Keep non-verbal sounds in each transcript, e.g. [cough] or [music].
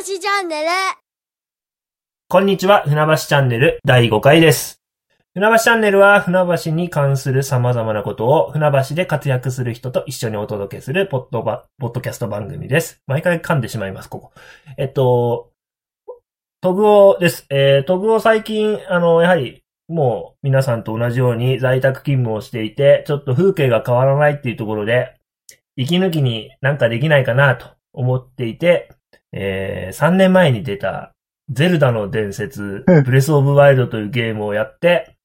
橋チャンネル。こんにちは、船橋チャンネル第5回です。船橋チャンネルは船橋に関する様々なことを船橋で活躍する人と一緒にお届けするポッドバ、ポッドキャスト番組です。毎回噛んでしまいます、ここ。えっと、トグオです。えー、トグオ最近、あの、やはり、もう皆さんと同じように在宅勤務をしていて、ちょっと風景が変わらないっていうところで、息抜きになんかできないかなと思っていて、えー、3年前に出たゼルダの伝説、うんブレスオブワイルドというゲームをやって、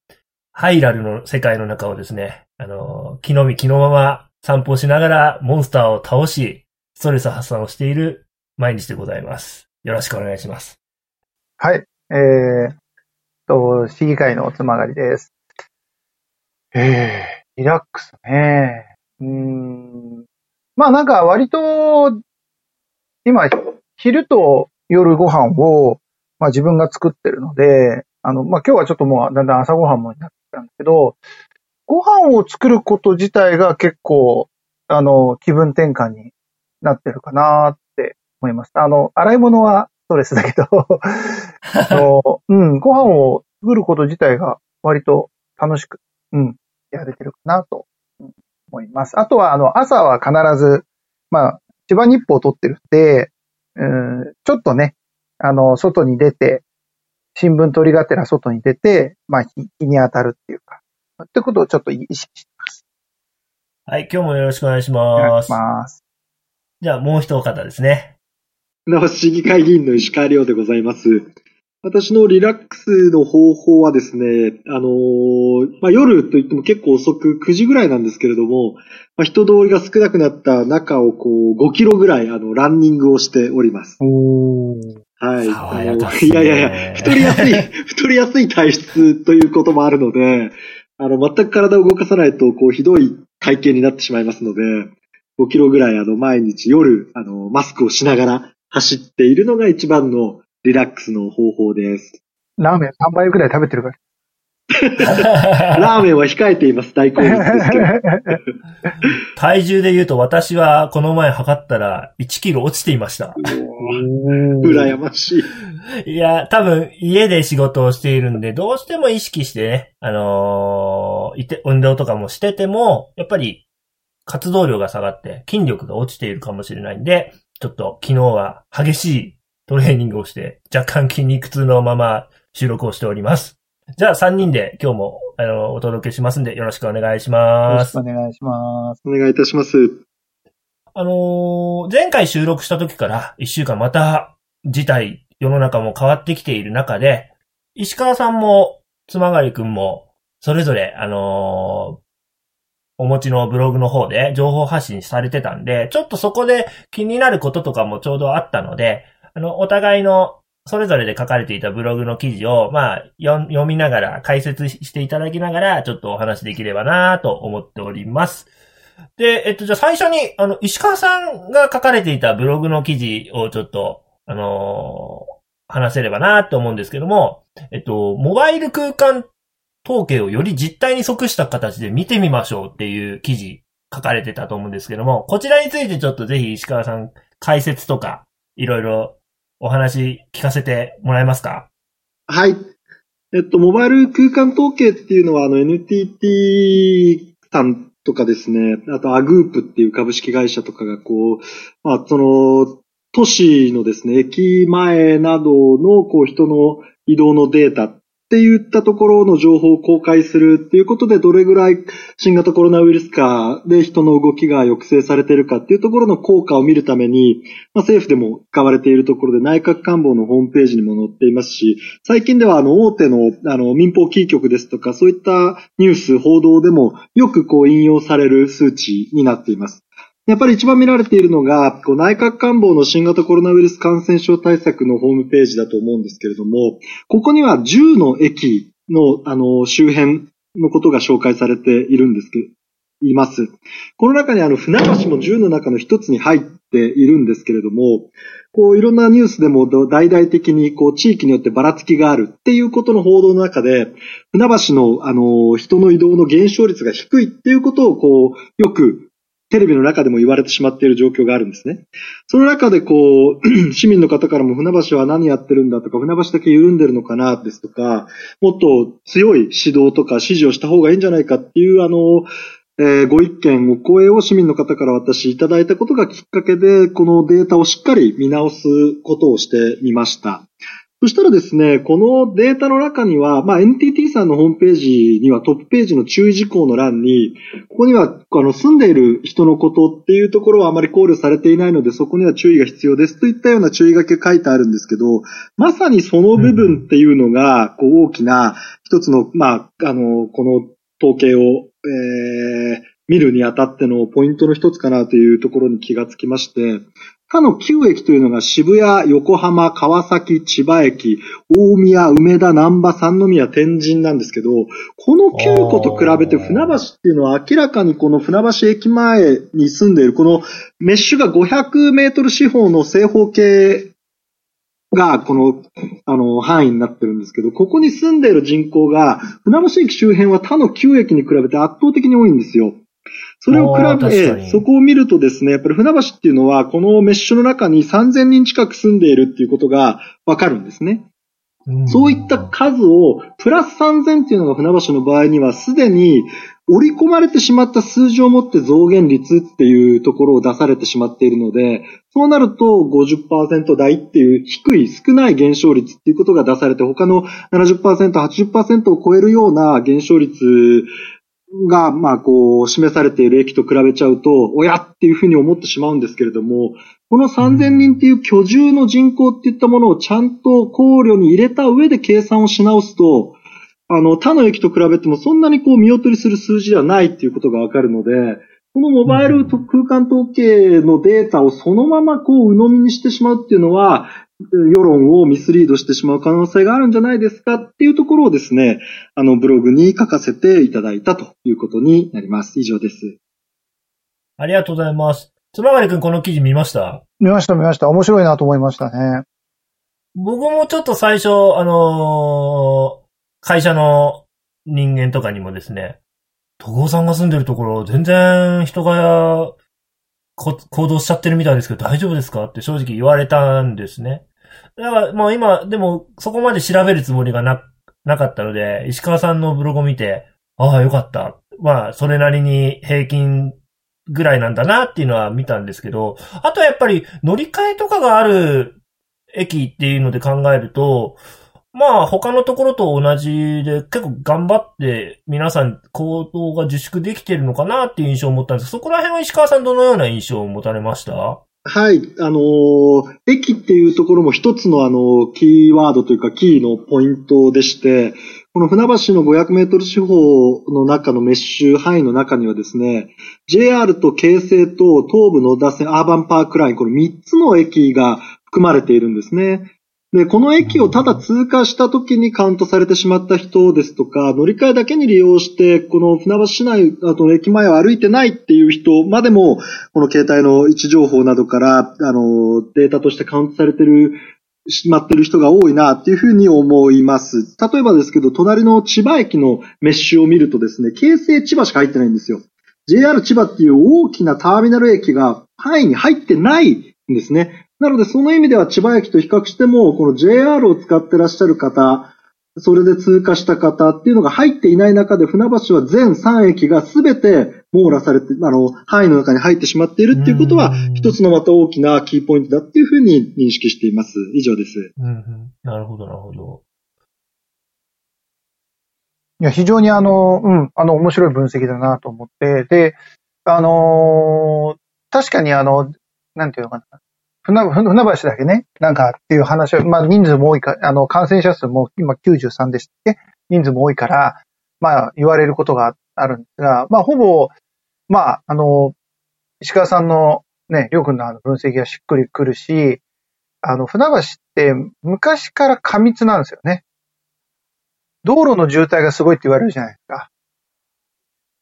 ハイラルの世界の中をですね、あのー、気のみ気のまま散歩しながらモンスターを倒し、ストレス発散をしている毎日でございます。よろしくお願いします。はい。えー、と、市議会のつまがりです。えー、リラックスね。うーん。まあなんか割と、今、昼と夜ご飯を、まあ自分が作ってるので、あの、まあ今日はちょっともうだんだん朝ご飯もになってきたんだけど、ご飯を作ること自体が結構、あの、気分転換になってるかなって思います。あの、洗い物はストレスだけど、[laughs] あのうん、ご飯を作ること自体が割と楽しく、うん、やれてるかなと思います。あとは、あの、朝は必ず、まあ、千葉日報を撮ってるんで、うん、ちょっとね、あの、外に出て、新聞取りがてら外に出て、まあ、日日に当たるっていうか、ってことをちょっと意識してます。はい、今日もよろしくお願いしお願いします。ます。じゃあもう一方ですね。船橋市議会議員の石川亮でございます。私のリラックスの方法はですね、あのーまあ、夜といっても結構遅く9時ぐらいなんですけれども、まあ、人通りが少なくなった中をこう5キロぐらいあのランニングをしております。はい。爽やねのいやいやいや、太りやすい、[laughs] 太りやすい体質ということもあるので、あの、全く体を動かさないと、こう、ひどい体型になってしまいますので、5キロぐらい、あの、毎日夜、あの、マスクをしながら走っているのが一番のリラックスの方法です。ラーメン3杯ぐらい食べてるから。[laughs] [laughs] ラーメンは控えています、大好物ですけど。体重で言うと私はこの前測ったら1キロ落ちていました。羨ましい。いや、多分家で仕事をしているんで、どうしても意識してね、あのーいて、運動とかもしてても、やっぱり活動量が下がって筋力が落ちているかもしれないんで、ちょっと昨日は激しいトレーニングをして、若干筋肉痛のまま収録をしております。じゃあ3人で今日も、あの、お届けしますんでよろしくお願いしよろますしく。お願いします。お願いいたします。あのー前回収録した時から一週間また事態、世の中も変わってきている中で、石川さんも、つまがりくんも、それぞれ、あのーお持ちのブログの方で情報発信されてたんで、ちょっとそこで気になることとかもちょうどあったので、あの、お互いのそれぞれで書かれていたブログの記事を、まあ、読みながら、解説していただきながら、ちょっとお話できればなと思っております。で、えっと、じゃあ最初に、あの、石川さんが書かれていたブログの記事をちょっと、あのー話せればなと思うんですけども、えっと、モバイル空間統計をより実態に即した形で見てみましょうっていう記事書かれてたと思うんですけども、こちらについてちょっとぜひ石川さん解説とか、いろいろお話聞かせてもらえますか？はい。えっと、モバイル空間統計っていうのは、あの、NTT さんとかですね、あと、アグープっていう株式会社とかが、こう、まあ、その、都市のですね、駅前などの、こう、人の移動のデータっていったところの情報を公開するっていうことで、どれぐらい新型コロナウイルス化で人の動きが抑制されているかっていうところの効果を見るために、まあ、政府でも使われているところで内閣官房のホームページにも載っていますし、最近ではあの大手のあの民放キー局ですとかそういったニュース、報道でもよくこう引用される数値になっています。やっぱり一番見られているのが、こう内閣官房の新型コロナウイルス感染症対策のホームページだと思うんですけれども、ここには10の駅のあの周辺のことが紹介されているんですけど、います。この中にあの船橋も10の中の一つに入っているんですけれども、こういろんなニュースでも大々的にこう地域によってばらつきがあるっていうことの報道の中で、船橋のあの人の移動の減少率が低いっていうことをこうよくテレビの中でも言われてしまっている状況があるんですね。その中でこう、[clears throat] 市民の方からも船橋は何やってるんだ？とか、船橋だけ緩んでるのかな？ですとか、もっと強い指導とか指示をした方がいいんじゃないか？っていうあの、えー、ご意見、お声を市民の方から私いただいたことがきっかけで、このデータをしっかり見直すことをしてみました。そしたらですね、このデータの中には、まあ、NTT さんのホームページにはトップページの注意事項の欄に、ここにはあの住んでいる人のことっていうところはあまり考慮されていないので、そこには注意が必要ですといったような注意書きが書いてあるんですけど、まさにその部分っていうのが、こう大きな一つの、まあ、あの、この統計をえー、見るにあたってのポイントの一つかなというところに気がつきまして、他の9駅というのが渋谷、横浜、川崎、千葉駅、大宮、梅田、南波、三宮、天神なんですけど、この9個と比べて船橋っていうのは明らかにこの船橋駅前に住んでいるこのメッシュが500メートル四方の正方形が、この、あの、範囲になってるんですけど、ここに住んでいる人口が、船橋駅周辺は他の9駅に比べて圧倒的に多いんですよ。それを比べて、そこを見るとですね、やっぱり船橋っていうのは、このメッシュの中に3000人近く住んでいるっていうことがわかるんですね。そういった数を、プラス3000っていうのが船橋の場合には、すでに織り込まれてしまった数字をもって増減率っていうところを出されてしまっているので、そうなると50%台っていう低い少ない減少率っていうことが出されて、他の70%、80%を超えるような減少率が、まあ、こう、示されている駅と比べちゃうと、おやっていうふうに思ってしまうんですけれども、この3000人っていう居住の人口っていったものをちゃんと考慮に入れた上で計算をし直すと、あの、他の駅と比べてもそんなにこう見劣りする数字ではないっていうことがわかるので、このモバイル空間統計のデータをそのままこう鵜呑みにしてしまうっていうのは、世論をミスリードしてしまう可能性があるんじゃないですかっていうところをですね、あのブログに書かせていただいたということになります。以上です。ありがとうございます。つまがりくんこの記事見ました？見ました見ました。面白いなと思いましたね。僕もちょっと最初、あのー会社の人間とかにもですね、戸さんが住んでるところ、全然人が行動しちゃってるみたいですけど大丈夫ですか？って正直言われたんですね。だからもう今、でもそこまで調べるつもりがな、なかったので、石川さんのブログを見て、ああ、よかった。まあ、それなりに平均ぐらいなんだなっていうのは見たんですけど、あとはやっぱり乗り換えとかがある駅っていうので考えると、まあ他のところと同じで結構頑張って皆さん行動が自粛できてるのかなっていう印象を持ったんですそこら辺は石川さんどのような印象を持たれました？はい。あのー、駅っていうところも一つのあの、キーワードというかキーのポイントでして、この船橋の500メートル四方の中のメッシュ範囲の中にはですね、JR と京成と東武野田線アーバンパークライン、この3つの駅が含まれているんですね。で、この駅をただ通過した時にカウントされてしまった人ですとか、乗り換えだけに利用して、この船橋市内、あと駅前を歩いてないっていう人までも、この携帯の位置情報などから、あの、データとしてカウントされてるしまってる人が多いなっていうふうに思います。例えばですけど、隣の千葉駅のメッシュを見るとですね、京成千葉しか入ってないんですよ。JR 千葉っていう大きなターミナル駅が範囲に入ってないんですね。なので、その意味では千葉駅と比較しても、この JR を使ってらっしゃる方、それで通過した方っていうのが入っていない中で、船橋は全3駅が全て網羅されて、あの、範囲の中に入ってしまっているっていうことは、一つのまた大きなキーポイントだっていうふうに認識しています。以上です。うん、うん、なるほど、なるほど。いや、非常にあの、うん、あの、面白い分析だなと思って、で、あのー、確かにあの、なんていうのかな、船、船橋だけね、なんかっていう話は、まあ人数も多いか、あの、感染者数も今93でしたっけ？人数も多いから、まあ言われることがあるんですが、まあほぼ、まあ、あの、石川さんのね、りょうくんのあの分析がしっくりくるし、あの、船橋って昔から過密なんですよね。道路の渋滞がすごいって言われるじゃないですか。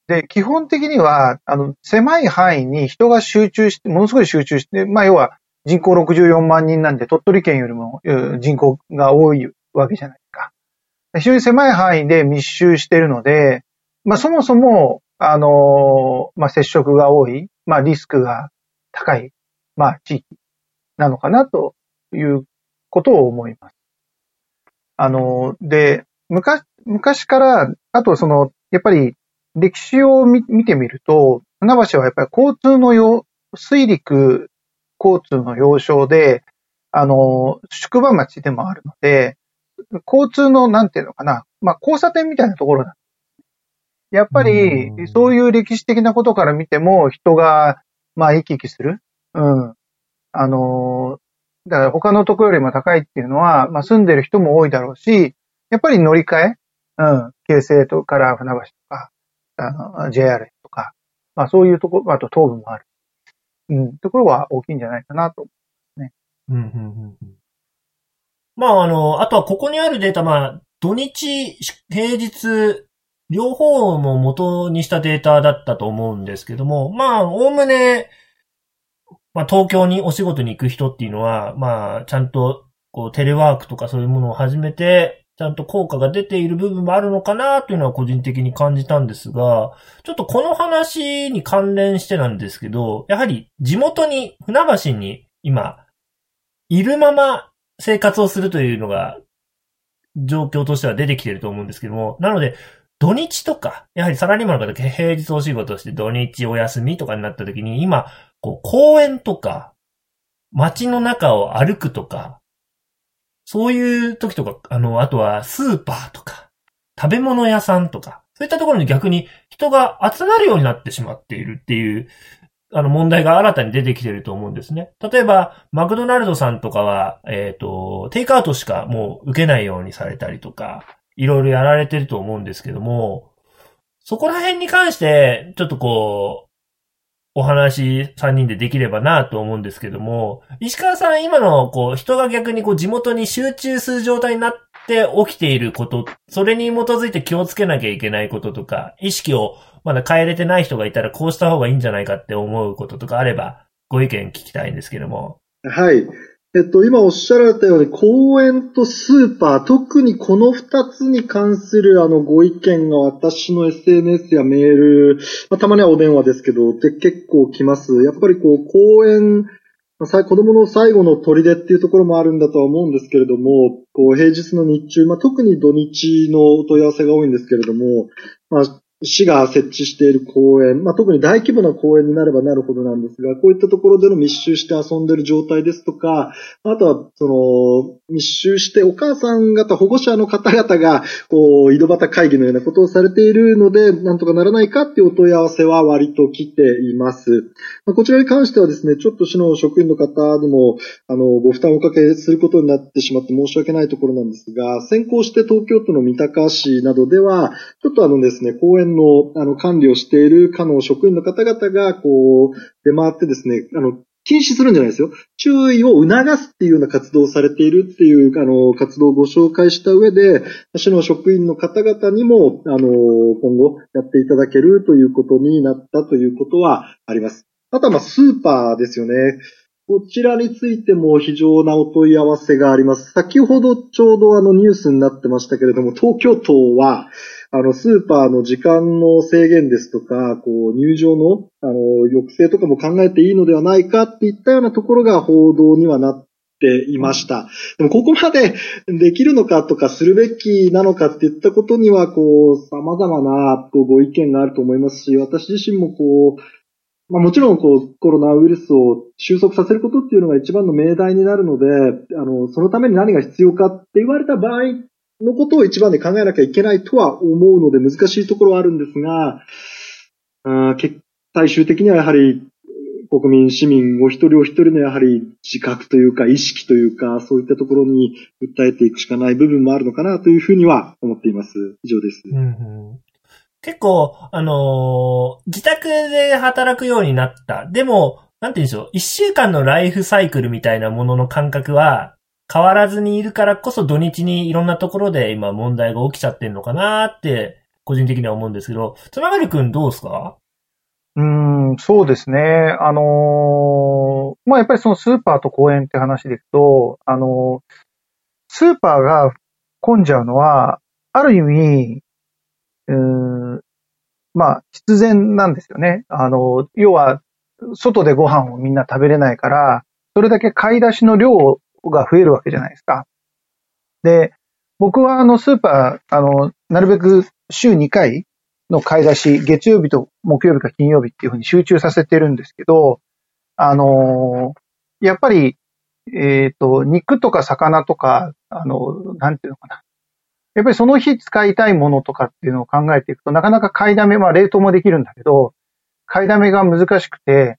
で、基本的には、あの、狭い範囲に人が集中して、ものすごい集中して、まあ、要は、人口64万人なんで、鳥取県よりも人口が多いわけじゃないか。非常に狭い範囲で密集しているので、まあそもそも、あの、まあ接触が多い。まあリスクが高い、まあ地域なのかなということを思います。あの、で、昔、昔から、あとその、やっぱり歴史を見てみると、船橋はやっぱり交通の要、水陸交通の要衝で、あの、宿場町でもあるので、交通の、なんていうのかな、まあ、交差点みたいなところだ。やっぱり、そういう歴史的なことから見ても、人が、まあ、行き来する。うん。あの、だから他のところよりも高いっていうのは、まあ、住んでる人も多いだろうし、やっぱり乗り換え、うん、京成とから船橋とか、あの、JR とか、まあそういうところ、あと東部もある。うん、ところは大きいんじゃないかなと思いますね。うん、うん、うん。まああの、あとはここにあるデータ、まあ、土日、平日、両方も元にしたデータだったと思うんですけども、まあ、おおむね、まあ、東京にお仕事に行く人っていうのは、まあ、ちゃんと、こう、テレワークとかそういうものを始めて、ちゃんと効果が出ている部分もあるのかなというのは個人的に感じたんですが、ちょっとこの話に関連してなんですけど、やはり地元に、船橋に今、いるまま生活をするというのが、状況としては出てきていると思うんですけども、なので、土日とか、やはりサラリーマンの方平日お仕事して土日お休みとかになった時に、今、こう、公園とか、街の中を歩くとか、そういう時とか、あの、あとはスーパーとか、食べ物屋さんとか、そういったところに逆に人が集まるようになってしまっているっていう、あの問題が新たに出てきてると思うんですね。例えば、マクドナルドさんとかは、えっ、ー、と、テイクアウトしかもう受けないようにされたりとか、いろいろやられてると思うんですけども、そこら辺に関して、ちょっとこう、お話三人でできればなと思うんですけども、石川さん今のこう人が逆にこう地元に集中する状態になって起きていること、それに基づいて気をつけなきゃいけないこととか、意識をまだ変えれてない人がいたらこうした方がいいんじゃないかって思うこととかあれば、ご意見聞きたいんですけども。はい。えっと、今おっしゃられたように、公園とスーパー、特にこの二つに関するあのご意見が私の SNS やメール、まあ、たまにはお電話ですけど、で結構来ます。やっぱりこう、公園、子供の最後の砦っていうところもあるんだとは思うんですけれども、こう、平日の日中、まあ、特に土日のお問い合わせが多いんですけれども、まあ、市が設置している公園、まあ、特に大規模な公園になればなるほどなんですが、こういったところでの密集して遊んでる状態ですとか、あとは、その、密集してお母さん方、保護者の方々が、こう、井戸端会議のようなことをされているので、なんとかならないかっていうお問い合わせは割と来ています。まあ、こちらに関してはですね、ちょっと市の職員の方にも、あの、ご負担をおかけすることになってしまって申し訳ないところなんですが、先行して東京都の三鷹市などでは、ちょっとあのですね、公園の、あの、管理をしている課の職員の方々が、こう、出回ってですね、あの、禁止するんじゃないですよ。注意を促すっていうような活動をされているっていう、あの、活動をご紹介した上で、市の職員の方々にも、あの、今後やっていただけるということになったということはあります。あとは、ま、スーパーですよね。こちらについても非常なお問い合わせがあります。先ほどちょうどあのニュースになってましたけれども、東京都は、あの、スーパーの時間の制限ですとか、こう、入場の、あの、抑制とかも考えていいのではないかっていったようなところが報道にはなっていました。でも、ここまでできるのかとか、するべきなのかっていったことには、こう、様々な、こう、ご意見があると思いますし、私自身もこう、まあもちろんこうコロナウイルスを収束させることっていうのが一番の命題になるので、あの、そのために何が必要かって言われた場合のことを一番で考えなきゃいけないとは思うので難しいところはあるんですが、あ最終的にはやはり国民、市民お一人お一人のやはり自覚というか意識というか、そういったところに訴えていくしかない部分もあるのかなというふうには思っています。以上です。うんうん、結構、あのー、自宅で働くようになった。でも、なんて言うんでしょう。一週間のライフサイクルみたいなものの感覚は、変わらずにいるからこそ土日にいろんなところで今問題が起きちゃってんのかなって、個人的には思うんですけど、つながりくんどうですか？うん、そうですね。あのー、まあ、やっぱりそのスーパーと公園って話でいくと、あのー、スーパーが混んじゃうのは、ある意味、うん、まあ、必然なんですよね。あの、要は、外でご飯をみんな食べれないから、それだけ買い出しの量をが増えるわけじゃないですか。で、僕はあのスーパー、あの、なるべく週2回の買い出し、月曜日と木曜日か金曜日っていうふうに集中させてるんですけど、あのやっぱり、えっ、と、肉とか魚とか、あの、なんていうのかな。やっぱりその日使いたいものとかっていうのを考えていくと、なかなか買いだめ、まあ冷凍もできるんだけど、買いだめが難しくて、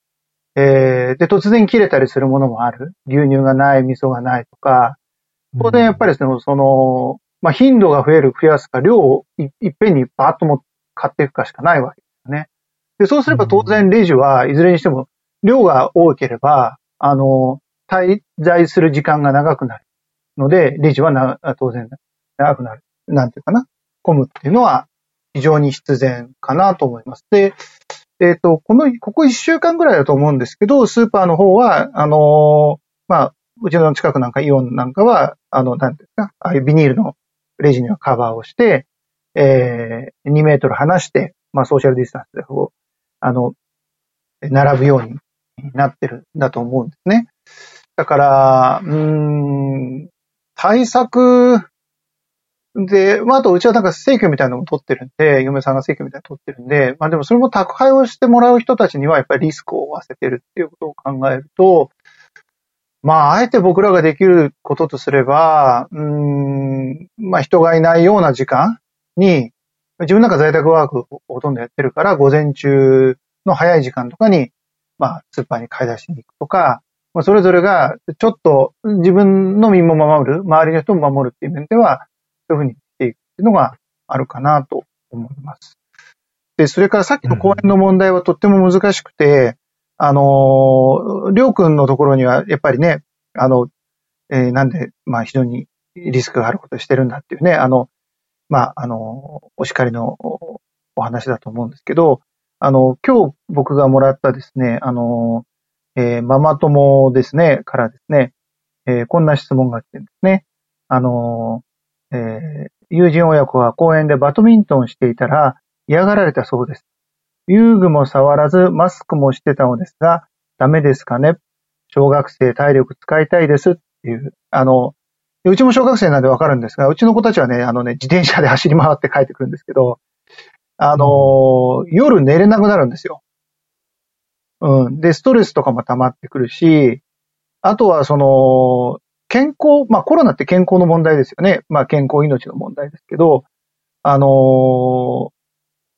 えーで、突然切れたりするものもある。牛乳がない、味噌がないとか、当然やっぱりその、その、まあ、頻度が増える、増やすか、量をいいっぺんにバーッとも買っていくかしかないわけですよね。で、そうすれば当然レジはいずれにしても量が多ければ、あの、滞在する時間が長くなるので、レジはな当然長くなる。なんていうかな。混むっていうのは非常に必然かなと思います。で、えっ、と、この、ここ1週間ぐらいだと思うんですけど、スーパーの方は、あのまあ、うちの近くなんかイオンなんかは、あの、なんていうか、ああいうビニールのレジにはカバーをして、えー、2メートル離して、まあ、ソーシャルディスタンスで、あの、並ぶようになってるんだと思うんですね。だから、うん、対策で、まあ、あとうちはなんか正規みたいなのも取ってるんで、嫁さんが正規みたいなの取ってるんで、まあでもそれも宅配をしてもらう人たちにはやっぱりリスクを負わせてるっていうことを考えると、まあ、あえて僕らができることとすれば、うん、まあ人がいないような時間に、自分なんか在宅ワークをほとんどやってるから、午前中の早い時間とかに、まあ、スーパーに買い出しに行くとか、まあ、それぞれがちょっと自分の身も守る、周りの人も守るっていう面では、そういうふうにしていくっていうのがあるかなと思います。で、それからさっきの公園の問題はとっても難しくて、あの、りょうくんのところにはやっぱりね、あの、えーなんで、まあ非常にリスクがあることをしてるんだっていうね、あの、まあ、あの、お叱りのおお話だと思うんですけど、あの、今日僕がもらったですね、あの、えーママ友ですね、からですね、えーこんな質問が来てるんですね。あの、えー友人親子は公園でバドミントンしていたら嫌がられたそうです。遊具も触らずマスクもしてたのですが、ダメですかね小学生体力使いたいですっていう、あの、うちも小学生なんでわかるんですが、うちの子たちはね、あのね、自転車で走り回って帰ってくるんですけど、あの、夜寝れなくなるんですよ。うん。で、ストレスとかも溜まってくるし、あとはその、健康、まあコロナって健康の問題ですよね。まあ健康命の問題ですけど、あの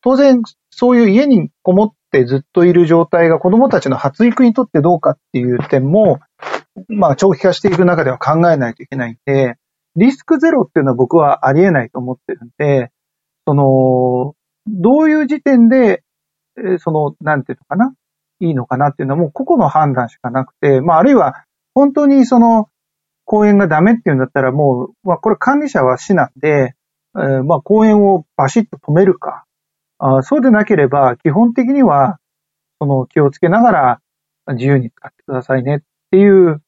当然そういう家にこもってずっといる状態が子供たちの発育にとってどうかっていう点も、まあ長期化していく中では考えないといけないんで、リスクゼロっていうのは僕はありえないと思ってるんで、その、どういう時点で、その、なんていうのかな、いいのかなっていうのはもう個々の判断しかなくて、まああるいは本当にその、公園がダメっていうんだったらもう、まあこれ管理者は市なんで、えーまあ公園をバシッと止めるか、あーそうでなければ基本的には、その気をつけながら自由に使ってくださいねっていう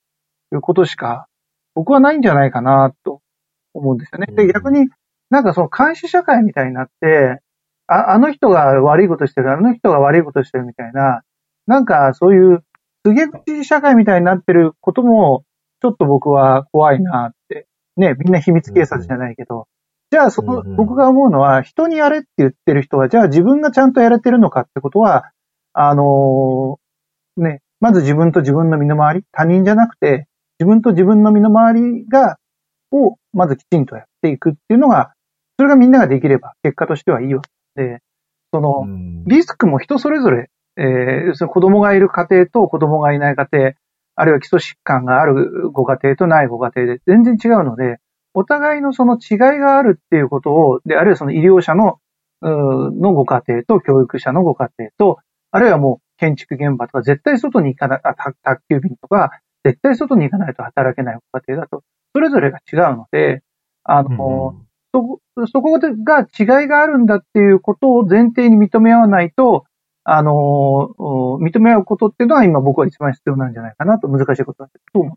ことしか僕はないんじゃないかなと思うんですよね。で、うん逆になんかその監視社会みたいになって、ああの人が悪いことしてる、あの人が悪いことしてるみたいな、なんかそういう告げ口社会みたいになってることも、ちょっと僕は怖いなって。ね、みんな秘密警察じゃないけど。じゃあそこうんうん、僕が思うのは、人にやれって言ってる人は、じゃあ自分がちゃんとやれてるのかってことは、あのーね、まず自分と自分の身の回り、他人じゃなくて、自分と自分の身の回りが、を、まずきちんとやっていくっていうのが、それがみんなができれば、結果としてはいいわけで、その、うん。リスクも人それぞれ、えー子供がいる家庭と子供がいない家庭、あるいは基礎疾患があるご家庭とないご家庭で全然違うので、お互いのその違いがあるっていうことを、で、あるいはその医療者の、のご家庭と教育者のご家庭と、あるいはもう建築現場とか絶対外に行かない、あ、宅宅急便とか、絶対外に行かないと働けないご家庭だと、それぞれが違うので、あの、うんそこ、そこが違いがあるんだっていうことを前提に認め合わないと、あの、お認め合うことっていうのは今僕は一番必要なんじゃないかなと、難しいことだと思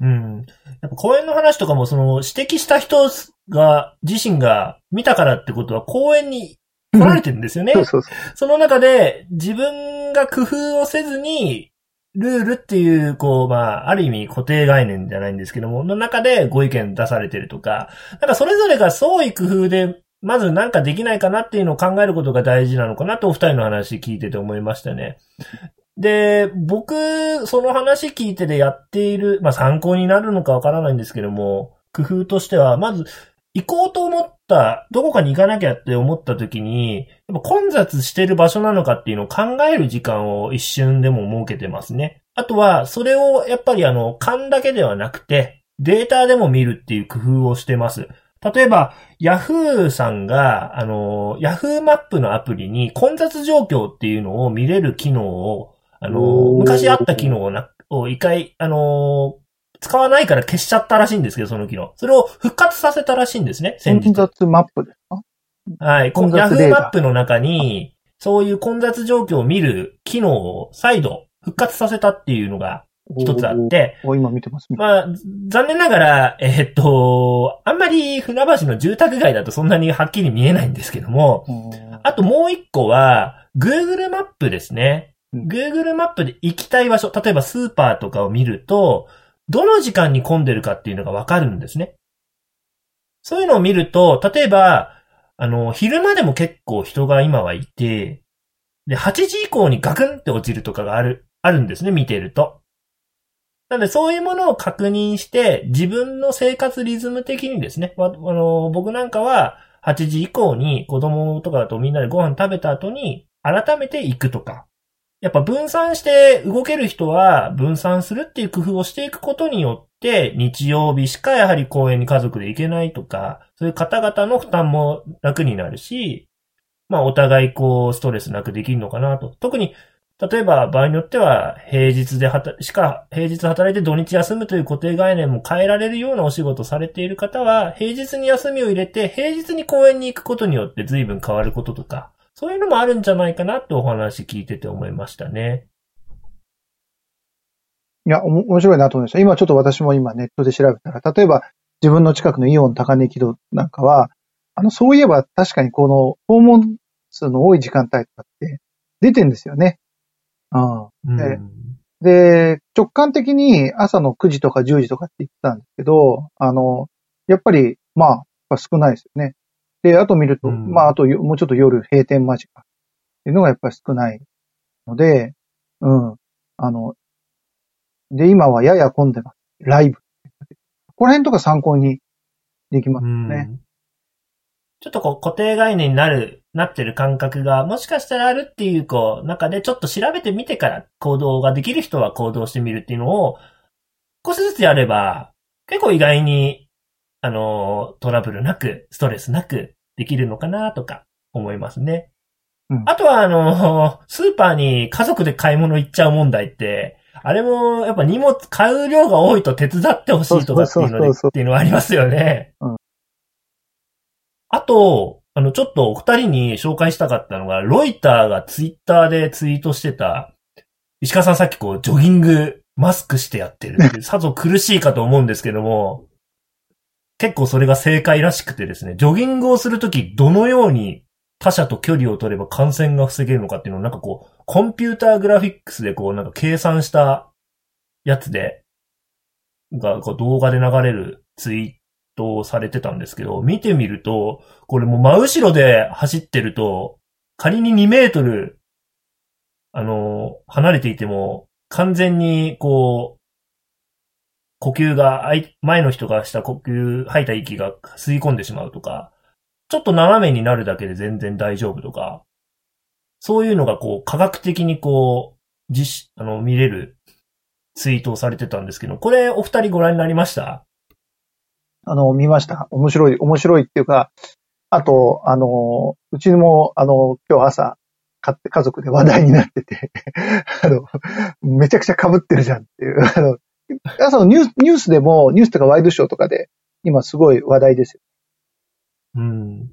う。うん。やっぱ公園の話とかも、その、指摘した人が、自身が見たからってことは、公園に来られてるんですよね。そうそうそう。その中で自分が工夫をせずに、ルールっていう、こう、まあ、ある意味固定概念じゃないんですけども、の中でご意見出されてるとか、なんかそれぞれが創意工夫で、まずなんかできないかなっていうのを考えることが大事なのかなとお二人の話聞いてて思いましたね。で、僕、その話聞いてでやっている、まあ参考になるのかわからないんですけども、工夫としては、まず、行こうと思った、どこかに行かなきゃって思った時に、やっぱ混雑してる場所なのかっていうのを考える時間を一瞬でも設けてますね。あとは、それをやっぱりあの、勘だけではなくて、データでも見るっていう工夫をしてます。例えば、Yahoo さんが、あの、Yahoo マップのアプリに混雑状況っていうのを見れる機能を、あの、昔あった機能をな、を一回、あの、使わないから消しちゃったらしいんですけど、その機能。それを復活させたらしいんですね、先日混。雑マップですか？はい。混ヤフー雑データマップの中に、そういう混雑状況を見る機能を再度復活させたっていうのが一つあって、今見てます。まあ、残念ながら、えーっと、あんまり船橋の住宅街だとそんなにはっきり見えないんですけども、うんあともう一個は、Google マップですね。うん Google マップで行きたい場所、例えばスーパーとかを見ると、どの時間に混んでるかっていうのがわかるんですね。そういうのを見ると、例えば、あの、昼間でも結構人が今はいて、で、8時以降にガクンって落ちるとかがある、あるんですね、見てると。なので、そういうものを確認して、自分の生活リズム的にですね、あの、僕なんかは、8時以降に子供とかとみんなでご飯食べた後に、改めて行くとか。やっぱ分散して動ける人は分散するっていう工夫をしていくことによって、日曜日しかやはり公園に家族で行けないとか、そういう方々の負担も楽になるし、まあお互いこうストレスなくできるのかなと。特に、例えば場合によっては平日で働、しか平日働いて土日休むという固定概念も変えられるようなお仕事されている方は、平日に休みを入れて、平日に公園に行くことによって随分変わることとか、そういうのもあるんじゃないかなってお話聞いてて思いましたね。いや、面白いなと思いました。今ちょっと私も今ネットで調べたら、例えば自分の近くのイオン高値軌道なんかは、あの、そういえば確かにこの訪問数の多い時間帯とかって出てるんですよね。ああうん。えで、直感的に朝の9時とか10時とかって言ってたんですけど、あの、やっぱり、まあ、やっぱ少ないですよね。で、あと見ると、うんまあ、あとよもうちょっと夜閉店間近っていうのがやっぱり少ないので、うん。あの、で、今はやや混んでます。ライブ。ここら辺とか参考にできますよね。うんちょっとこう固定概念になる、なってる感覚がもしかしたらあるっていうこう、中でちょっと調べてみてから行動ができる人は行動してみるっていうのを少しずつやれば結構意外にあの、トラブルなく、ストレスなくできるのかなとか思いますね。うんあとはあの、スーパーに家族で買い物行っちゃう問題って、あれもやっぱ荷物買う量が多いと手伝ってほしいとかっていうので、っていうのはありますよね。うんあと、あの、ちょっとお二人に紹介したかったのが、ロイターがツイッターでツイートしてた、石川さんさっきこう、ジョギング、マスクしてやってるっていう、[laughs] さぞ苦しいかと思うんですけども、結構それが正解らしくてですね、ジョギングをするとき、どのように他者と距離を取れば感染が防げるのかっていうのをなんかこう、コンピューターグラフィックスでこう、なんか計算したやつで、が、こう動画で流れるツイートをされてたんですけど、見てみると、これもう真後ろで走ってると、仮に2メートル、あの、離れていても、完全にこう、呼吸が、前の人がした呼吸、吐いた息が吸い込んでしまうとか、ちょっと斜めになるだけで全然大丈夫とか、そういうのがこう、科学的にこう、実、あの、見れるツイートをされてたんですけど、これお二人ご覧になりました？あの、見ました。面白い、面白いっていうか、あと、あの、うちも、あの、今日朝、買って家族で話題になってて、[laughs] あの、めちゃくちゃ被ってるじゃんっていう、あの、朝のニュース、ニュースでも、ニュースとかワイドショーとかで、今すごい話題ですよ。うん。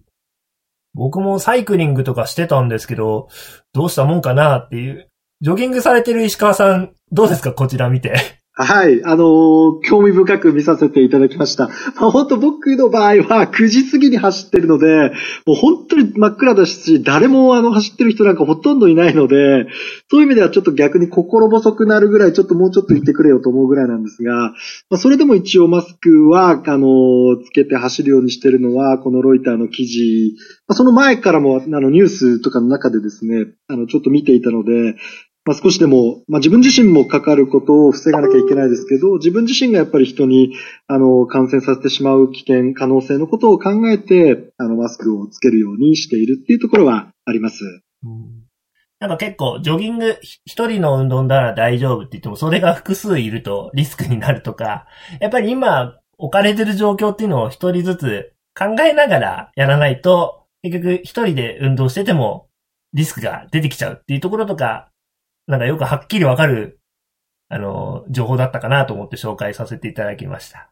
僕もサイクリングとかしてたんですけど、どうしたもんかなっていう。ジョギングされてる石川さん、どうですか？こちら見て。はい。あのー興味深く見させていただきました。まあ、本当僕の場合は9時過ぎに走ってるので、もう本当に真っ暗だし、誰もあの走ってる人なんかほとんどいないので、そういう意味ではちょっと逆に心細くなるぐらい、ちょっともうちょっといてくれよと思うぐらいなんですが、まあ、それでも一応マスクは、あのーつけて走るようにしてるのは、このロイターの記事、まあ、その前からも、あの、ニュースとかの中でですね、あの、ちょっと見ていたので、まあ、少しでも、まあ、自分自身もかかることを防がなきゃいけないですけど、自分自身がやっぱり人に、あの、感染させてしまう危険、可能性のことを考えて、あの、マスクをつけるようにしているっていうところはあります。なんか結構、ジョギング、一人の運動なら大丈夫って言っても、それが複数いるとリスクになるとか、やっぱり今置かれてる状況っていうのを一人ずつ考えながらやらないと、結局一人で運動しててもリスクが出てきちゃうっていうところとか、なんかよくはっきりわかる、あの、情報だったかなと思って紹介させていただきました。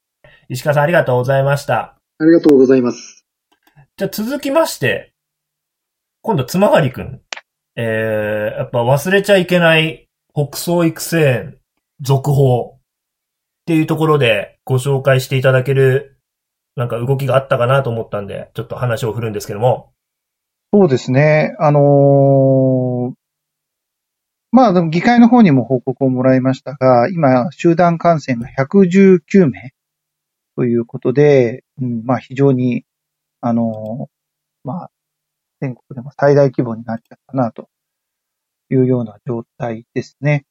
石川さんありがとうございました。ありがとうございます。じゃあ続きまして、今度、つまがりくん。えー、やっぱ忘れちゃいけない北総育成園続報っていうところでご紹介していただけるなんか動きがあったかなと思ったんで、ちょっと話を振るんですけども。そうですね。あのーまあ、でも議会の方にも報告をもらいましたが、今、集団感染が119名ということで、うん、まあ、非常に、あのまあ、全国でも最大規模になっちゃったな、というような状態ですね。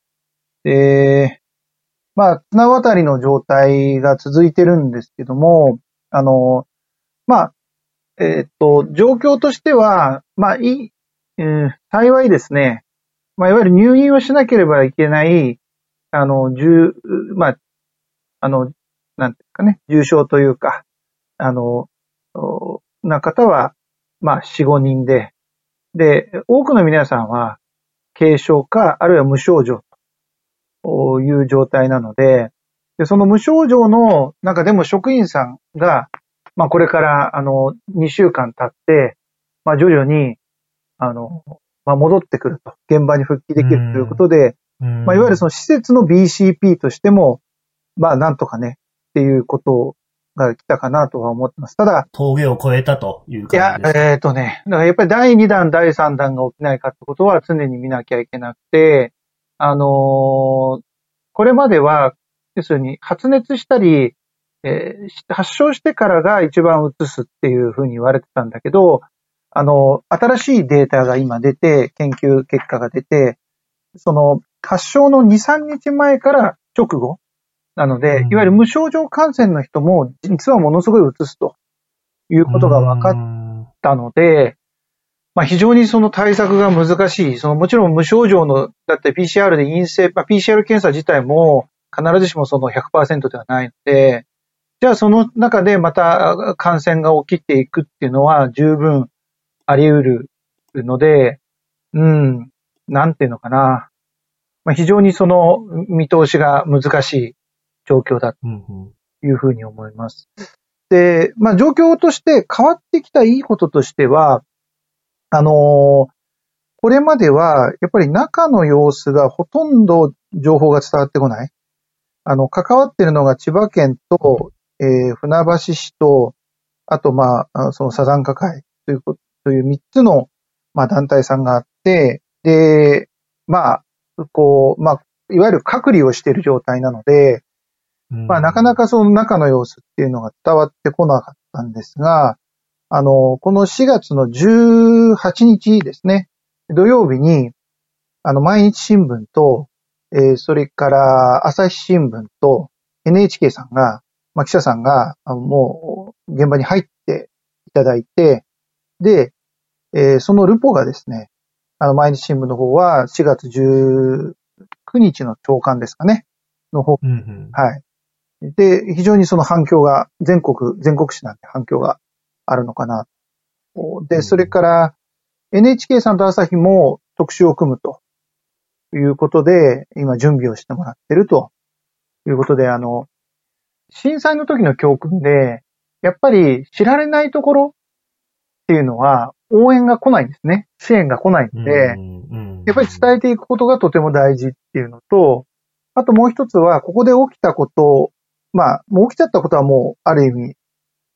で、まあ、綱渡りの状態が続いてるんですけども、あのまあ、えーっと、状況としては、まあ、いい、えー幸いですね。まあ、いわゆる入院をしなければいけない、あの、重、まあ、あの、なんていうかね、重症というか、あの、な方は、まあ、4、5人で、で、多くの皆さんは、軽症か、あるいは無症状という状態なので、で、その無症状の中でも職員さんが、まあ、これから、あの、2週間経って、まあ、徐々に、あの、まあ、戻ってくると。現場に復帰できるということで、まあ、いわゆるその施設の BCP としても、まあ、なんとかね、っていうことが来たかなとは思ってます。ただ、峠を越えたといういや感じ、です。えっ、とね、だからやっぱり第2弾、第3弾が起きないかってことは常に見なきゃいけなくて、あのーこれまでは、要するに発熱したり、えーし発症してからが一番うつすっていうふうに言われてたんだけど、あの、新しいデータが今出て、研究結果が出て、その、発症の2、3日前から直後なので、うんいわゆる無症状感染の人も実はものすごいうつすということが分かっったので、まあ非常にその対策が難しい。そのもちろん無症状の、だって PCR で陰性、まあ PCR 検査自体も必ずしもその100%ではないので、じゃあその中でまた感染が起きていくっていうのは十分あり得るので、うん、なんていうのかな。まあ非常にその見通しが難しい状況だうんうんいうふうに思います。で、まあ状況として変わってきたいいこととしては、あのーこれまでは、やっぱり中の様子がほとんど情報が伝わってこない。あの、関わってるのが千葉県と、えー船橋市と、あと、まあ、あそのサザンカ会ということ、という三つの、まあ、団体さんがあって、で、まあ、こう、まあ、いわゆる隔離をしている状態なので、まあ、なかなかその中の様子っていうのが伝わってこなかったんですが、あの、この4月の18日ですね、土曜日に、あの、毎日新聞と、えーそれから朝日新聞と NHK さんが、まあ、記者さんが、もう、現場に入っていただいて、で、えーそのルポがですね、あの、毎日新聞の方は4月19日の朝刊ですかね、の方うんうんはい。で、非常にその反響が、全国、全国紙なんで反響があるのかな。うんで、それから、NHK さんと朝日も特集を組むということで、今準備をしてもらってるということで、あの、震災の時の教訓で、やっぱり知られないところっていうのは応援が来ないんですね。支援が来ないんで、うんうんやっぱり伝えていくことがとても大事っていうのと、あともう一つは、ここで起きたこと、まあ、もう起きちゃったことはもう、ある意味、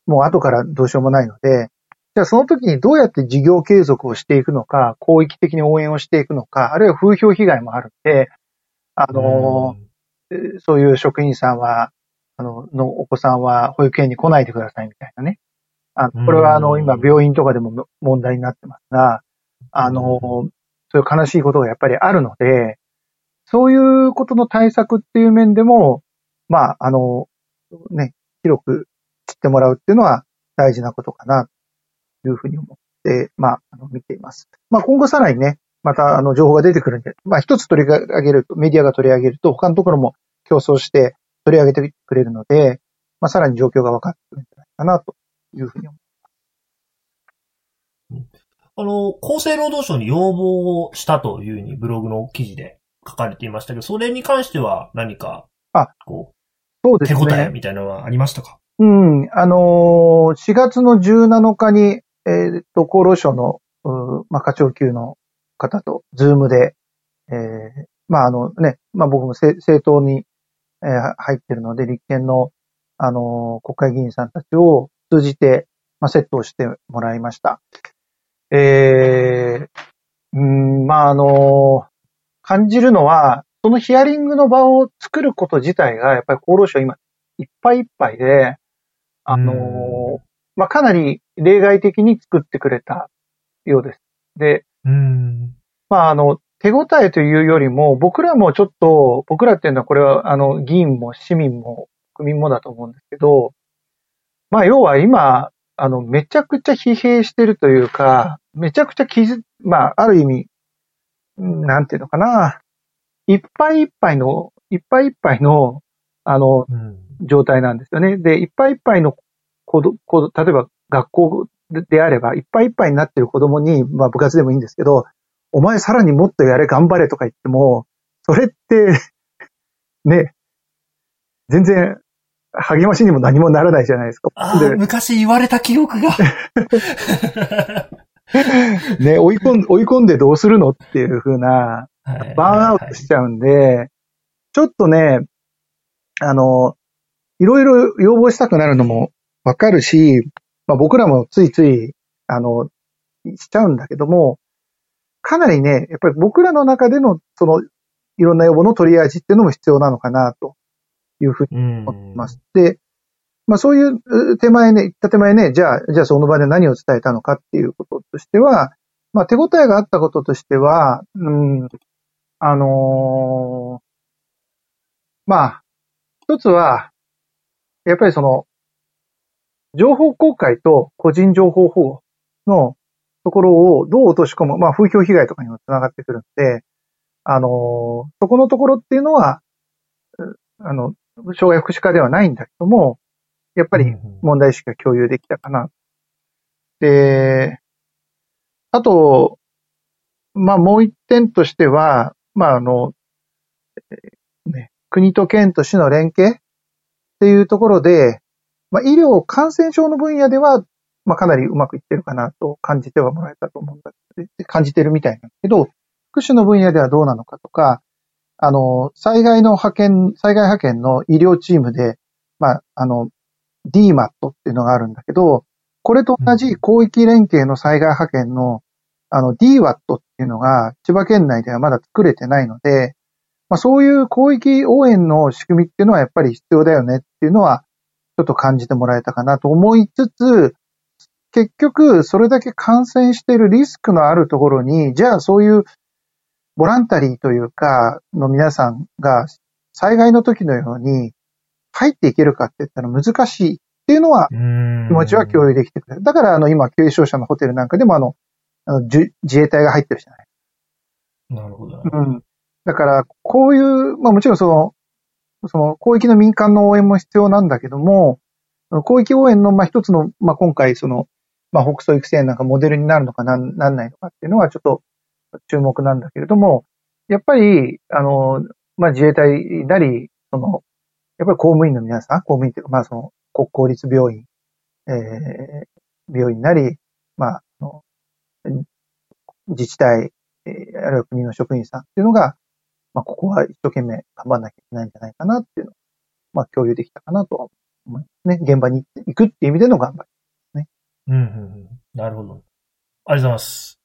もう後からどうしようもないので、じゃあその時にどうやって事業継続をしていくのか、広域的に応援をしていくのか、あるいは風評被害もあるんで、あの、えーそういう職員さんは、あの、のお子さんは保育園に来ないでくださいみたいなね。あのこれはあの、うん今病院とかでも問題になってますが、あの、そういう悲しいことがやっぱりあるので、そういうことの対策っていう面でも、まあ、あの、ね、広く知ってもらうっていうのは大事なことかな、というふうに思って、まあ、あの見ています。まあ、今後さらにね、また、あの、情報が出てくるんで、まあ、一つ取り上げると、メディアが取り上げると、他のところも競争して取り上げてくれるので、まあ、さらに状況が分かってくるんじゃないかな、というふうに思あの、厚生労働省に要望をしたというふうにブログの記事で書かれていましたけど、それに関しては何か、あこそうう、手応えですね。みたいなのはありましたか？うん、あのー4月の17日に、えーっと、厚労省の、うーまあ、課長級の方と、ズームで、えーまあ、あのね、まあ、僕もせ政党に、えー入ってるので、立憲の、あのー国会議員さんたちを通じて、まあ、セットをしてもらいました。えー、うん、まあ、あのー感じるのは、そのヒアリングの場を作ること自体が、やっぱり厚労省今、いっぱいいっぱいで、あのまあ、かなり例外的に作ってくれたようです。で、うん。まあ、あの、手応えというよりも、僕らもちょっと、僕らっていうのはこれは、あの、議員も市民も国民もだと思うんですけど、まあ、要は今、あの、めちゃくちゃ疲弊してるというか、めちゃくちゃ傷、まあ、ある意味、うんなんていうのかな、いっぱいいっぱいの、いっぱいいっぱいの、あの、うん。状態なんですよね。で、いっぱいいっぱいの子ど、子ど例えば学校でであれば、いっぱいいっぱいになってる子供に、まあ部活でもいいんですけど、お前さらにもっとやれ、頑張れとか言っても、それって、[laughs] ね、全然励ましにも何もならないじゃないですか。昔言われた記憶が。[laughs] ね、追い込ん、追い込んでどうするのっていう風な、バーンアウトしちゃうんで、ちょっとね、あの、いろいろ要望したくなるのもわかるし、まあ、僕らもついつい、あの、しちゃうんだけども、かなりね、やっぱり僕らの中での、その、いろんな要望の取り味っていうのも必要なのかな、というふうにうん。思ってます。で、まあそういうう手前ね、言った手前ね、じゃあ、じゃあその場で何を伝えたのかっていうこととしては、まあ手応えがあったこととしては、うん、あのーまあ、一つは、やっぱりその、情報公開と個人情報保護のところをどう落とし込む、まあ風評被害とかにもつながってくるんで、あのーそこのところっていうのは、うあの、障害福祉課ではないんだけども、やっぱり問題意識が共有できたかな。で、あと、まあもう一点としては、まああの、国と県と市の連携っていうところで、まあ医療感染症の分野では、まあかなりうまくいってるかなと感じてはもらえたと思うんだ感じてるみたいなんだけど、福祉の分野ではどうなのかとか、あの、災害の派遣、災害派遣の医療チームで、まあ、あの、DMAT っていうのがあるんだけど、これと同じ広域連携の災害派遣の、あの、DWAT っていうのが千葉県内ではまだ作れてないので、まあ、そういう広域応援の仕組みっていうのはやっぱり必要だよねっていうのは、ちょっと感じてもらえたかなと思いつつ、結局、それだけ感染しているリスクのあるところに、じゃあそういうボランタリーというか、の皆さんが災害の時のように入っていけるかって言ったら難しいっていうのは気気持ちは共有できてくれる。だからあの今、軽症者のホテルなんかでもあの、あの自自衛隊が入ってるじゃない。なるほど。うん。だから、こういう、まあもちろんその、その広域の民間の応援も必要なんだけども、広域応援のまあ一つの、まあ今回その、まあ北総育成なんかモデルになるのかなんなんないのかっていうのはちょっと注目なんだけれども、やっぱり、あの、まあ自衛隊なり、その、やっぱり公務員の皆さん、公務員っていうか、まあその、国公立病院、えー、病院なり、まあ、あの自治体、えーあるいは国の職員さんっていうのが、まあ、ここは一生懸命頑張んなきゃいけないんじゃないかなっていうのを、まあ、共有できたかなとは思いますね。現場に行くっていう意味での頑張り。うん、うん、うん。なるほど。ありがとうございます。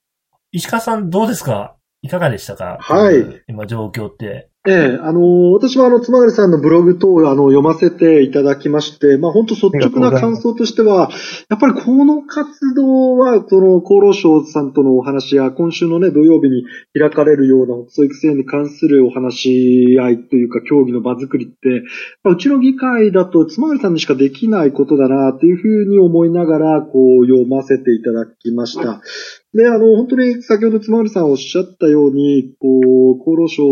石川さんどうですか？いかがでしたか？はい。今状況って。ええ、あの、私もあの、つまがりさんのブログ等をあの、読ませていただきまして、まあ本当率直な感想としては、やっぱりこの活動は、その厚労省さんとのお話や、今週のね、土曜日に開かれるような北総育成に関するお話し合いというか、協議の場作りって、まあうちの議会だとつまがりさんにしかできないことだな、っていうふうに思いながら、こう、読ませていただきました。で、あの、本当に先ほどつまりさんおっしゃったように、こう、厚労省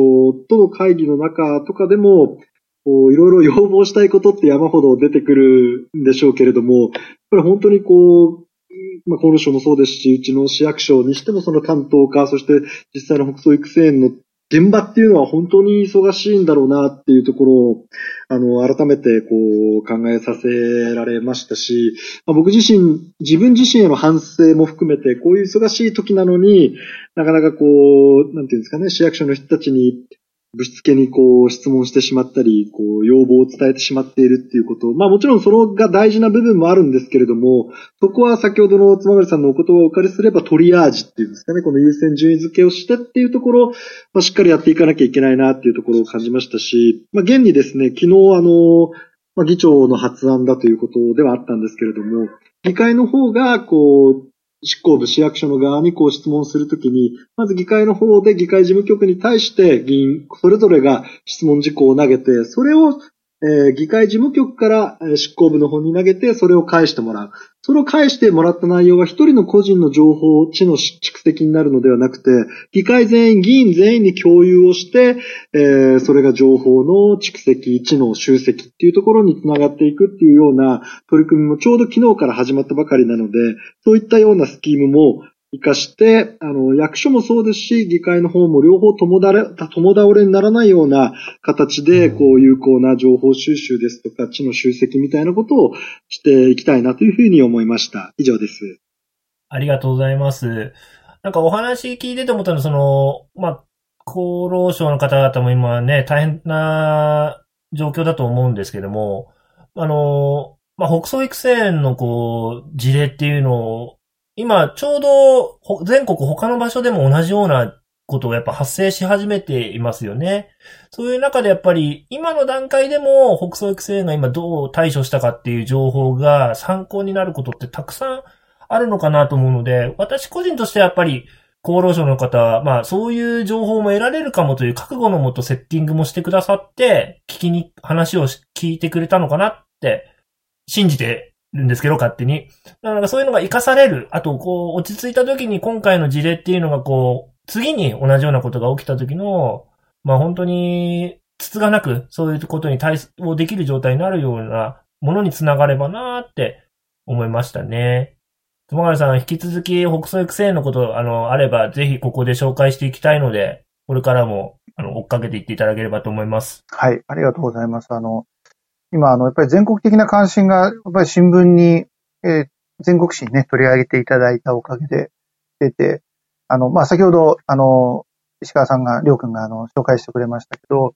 との会会議の中とかでも、こう、いろいろ要望したいことって山ほど出てくるんでしょうけれども、これ本当にこう、まあ、厚労省もそうですし、うちの市役所にしてもその担当課、そして実際の北総育成園の現場っていうのは本当に忙しいんだろうなっていうところを、あの、改めてこう考えさせられましたし、まあ、僕自身、自分自身への反省も含めて、こういう忙しい時なのに、なかなかこう、なんていうんですかね、市役所の人たちに、ぶしつけにこう質問してしまったり、こう要望を伝えてしまっているっていうこと。まあもちろんそれが大事な部分もあるんですけれども、そこは先ほどのつまがりさんのお言葉をお借りすればトリアージっていうんですかね、この優先順位付けをしてっていうところ、まあ、しっかりやっていかなきゃいけないなっていうところを感じましたし、まあ現にですね、昨日あの、まあ議長の発案だということではあったんですけれども、議会の方がこう、執行部、市役所の側にこう質問するときに、まず議会の方で議会事務局に対して議員、それぞれが質問事項を投げて、それを、えー議会事務局から執行部の方に投げて、それを返してもらう。それを返してもらった内容は一人の個人の情報、知の蓄積になるのではなくて、議会全員、議員全員に共有をして、えーそれが情報の蓄積、知の集積っていうところにつながっていくっていうような取り組みもちょうど昨日から始まったばかりなので、そういったようなスキームも活かして、あの、役所もそうですし、議会の方も両方共倒れ、共倒れにならないような形で、うんこう、有効な情報収集ですとか、知の集積みたいなことをしていきたいなというふうに思いました。以上です。ありがとうございます。なんかお話聞いてて思ったのは、その、まあ、厚労省の方々も今ね、大変な状況だと思うんですけども、あの、まあ、北総育成園のこう、事例っていうのを、今ちょうど全国他の場所でも同じようなことがやっぱ発生し始めていますよね。そういう中でやっぱり今の段階でも北総育成が今どう対処したかっていう情報が参考になることってたくさんあるのかなと思うので、私個人としてやっぱり厚労省の方は、まあそういう情報も得られるかもという覚悟のもとセッティングもしてくださって、聞きに、話を聞いてくれたのかなって信じてるんですけど、勝手に。だからそういうのが活かされる。あと、こう、落ち着いた時に今回の事例っていうのがこう、次に同じようなことが起きた時の、まあ本当に、つつがなく、そういうことに対応できる状態になるようなものにつながればなーって思いましたね。友原さん、引き続き北総育成のこと、あの、あれば、ぜひここで紹介していきたいので、これからも、あの、追っかけていっていただければと思います。はい、ありがとうございます。あの、今、あの、やっぱり全国的な関心が、やっぱり新聞に、えー全国紙にね、取り上げていただいたおかげで出て、あの、まあ、先ほど、あの、石川さんが、りょうくんが、あの、紹介してくれましたけど、